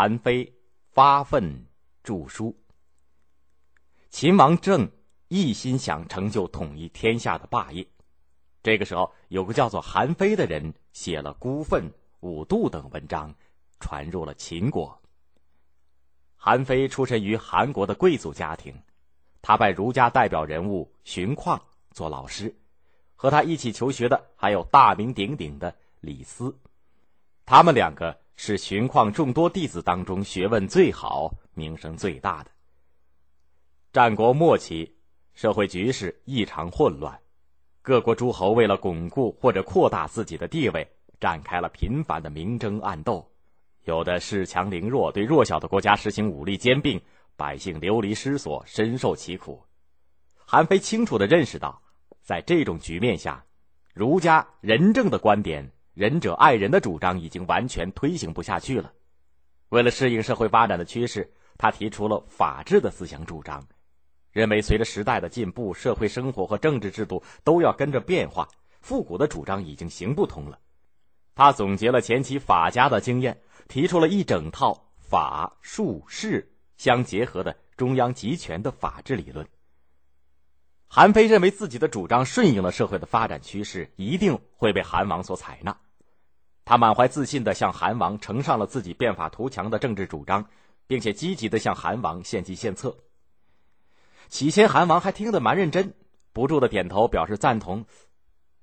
韩非发愤著书。秦王政一心想成就统一天下的霸业，这个时候有个叫做韩非的人写了《孤愤》《五度》等文章，传入了秦国。韩非出身于韩国的贵族家庭，他拜儒家代表人物荀况做老师，和他一起求学的还有大名鼎鼎的李斯，他们两个是荀况众多弟子当中学问最好、名声最大的。战国末期，社会局势异常混乱，各国诸侯为了巩固或者扩大自己的地位，展开了频繁的明争暗斗。有的恃强凌弱，对弱小的国家实行武力兼并，百姓流离失所，深受其苦。韩非清楚的认识到，在这种局面下，儒家仁政的观点、仁者爱人的主张已经完全推行不下去了。为了适应社会发展的趋势，他提出了法治的思想主张，认为随着时代的进步，社会生活和政治制度都要跟着变化，复古的主张已经行不通了。他总结了前期法家的经验。提出了一整套法术势相结合的中央集权的法治理论。韩非认为自己的主张顺应了社会的发展趋势，一定会被韩王所采纳。他满怀自信的向韩王呈上了自己变法图强的政治主张，并且积极的向韩王献计献策。起先，韩王还听得蛮认真，不住的点头表示赞同。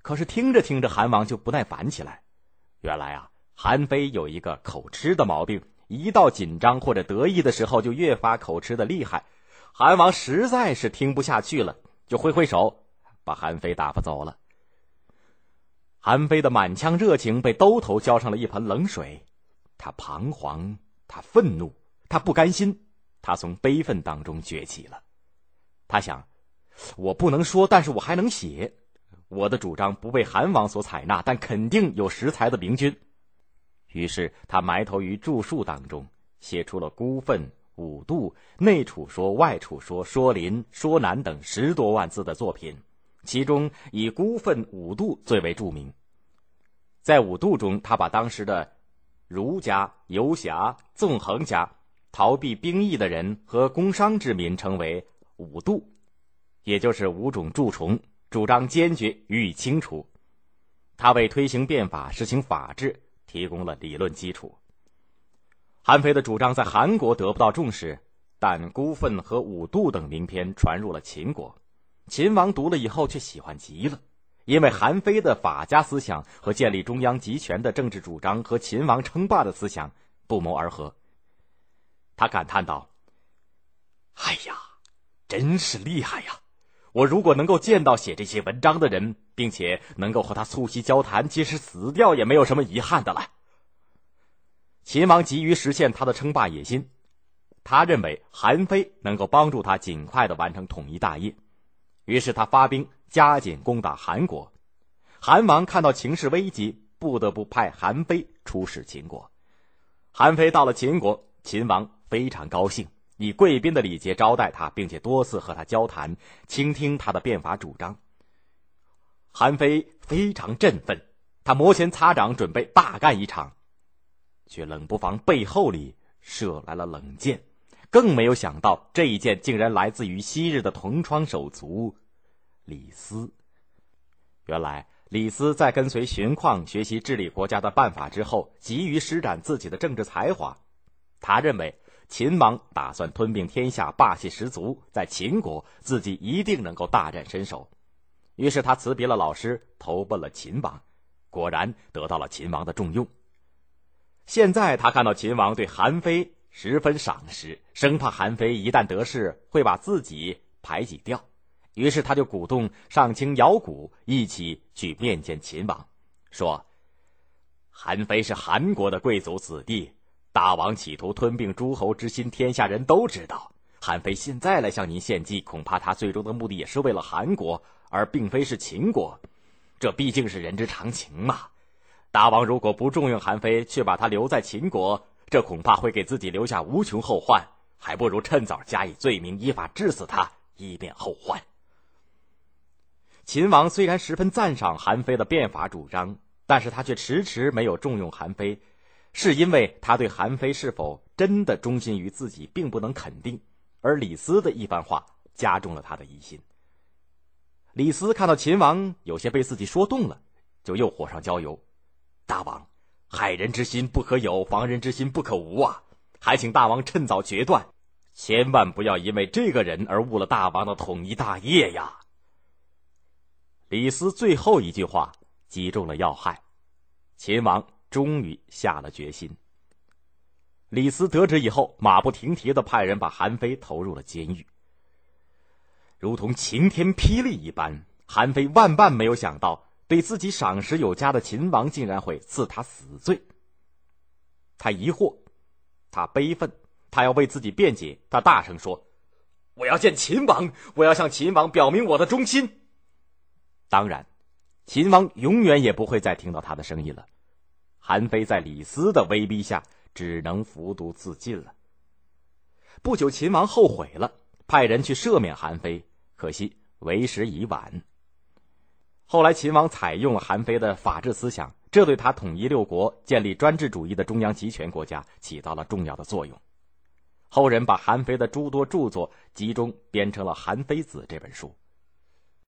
可是听着听着，韩王就不耐烦起来。原来啊。韩非有一个口吃的毛病，一到紧张或者得意的时候，就越发口吃的厉害。韩王实在是听不下去了，就挥挥手，把韩非打发走了。韩非的满腔热情被兜头浇上了一盆冷水，他彷徨，他愤怒，他不甘心，他从悲愤当中崛起了。他想：我不能说，但是我还能写。我的主张不被韩王所采纳，但肯定有识才的明君。于是他埋头于著述当中，写出了《孤愤》《五度》《内储说》《外储说》《说林》《说南》等十多万字的作品，其中以《孤愤》《五度》最为著名。在《五度》中，他把当时的儒家、游侠、纵横家、逃避兵役的人和工商之民称为“五度”，也就是五种蛀虫，主张坚决予以清除。他为推行变法、实行法治。提供了理论基础。韩非的主张在韩国得不到重视，但《孤愤》和《五度》等名篇传入了秦国，秦王读了以后却喜欢极了，因为韩非的法家思想和建立中央集权的政治主张和秦王称霸的思想不谋而合。他感叹道：“哎呀，真是厉害呀！我如果能够见到写这些文章的人。”并且能够和他促膝交谈，即使死掉也没有什么遗憾的了。秦王急于实现他的称霸野心，他认为韩非能够帮助他尽快的完成统一大业，于是他发兵加紧攻打韩国。韩王看到情势危急，不得不派韩非出使秦国。韩非到了秦国，秦王非常高兴，以贵宾的礼节招待他，并且多次和他交谈，倾听他的变法主张。韩非非常振奋，他摩拳擦掌，准备大干一场，却冷不防背后里射来了冷箭，更没有想到这一箭竟然来自于昔日的同窗手足李斯。原来李斯在跟随荀况学习治理国家的办法之后，急于施展自己的政治才华。他认为秦王打算吞并天下，霸气十足，在秦国自己一定能够大展身手。于是他辞别了老师，投奔了秦王，果然得到了秦王的重用。现在他看到秦王对韩非十分赏识，生怕韩非一旦得势会把自己排挤掉，于是他就鼓动上卿姚贾一起去面见秦王，说：“韩非是韩国的贵族子弟，大王企图吞并诸侯之心，天下人都知道。韩非现在来向您献计，恐怕他最终的目的也是为了韩国。”而并非是秦国，这毕竟是人之常情嘛。大王如果不重用韩非，却把他留在秦国，这恐怕会给自己留下无穷后患，还不如趁早加以罪名，依法治死他，以免后患。秦王虽然十分赞赏韩非的变法主张，但是他却迟迟没有重用韩非，是因为他对韩非是否真的忠心于自己并不能肯定，而李斯的一番话加重了他的疑心。李斯看到秦王有些被自己说动了，就又火上浇油：“大王，害人之心不可有，防人之心不可无啊！还请大王趁早决断，千万不要因为这个人而误了大王的统一大业呀！”李斯最后一句话击中了要害，秦王终于下了决心。李斯得知以后，马不停蹄的派人把韩非投入了监狱。如同晴天霹雳一般，韩非万万没有想到，对自己赏识有加的秦王竟然会赐他死罪。他疑惑，他悲愤，他要为自己辩解。他大声说：“我要见秦王，我要向秦王表明我的忠心。”当然，秦王永远也不会再听到他的声音了。韩非在李斯的威逼下，只能服毒自尽了。不久，秦王后悔了。派人去赦免韩非，可惜为时已晚。后来秦王采用韩非的法治思想，这对他统一六国、建立专制主义的中央集权国家起到了重要的作用。后人把韩非的诸多著作集中编成了《韩非子》这本书。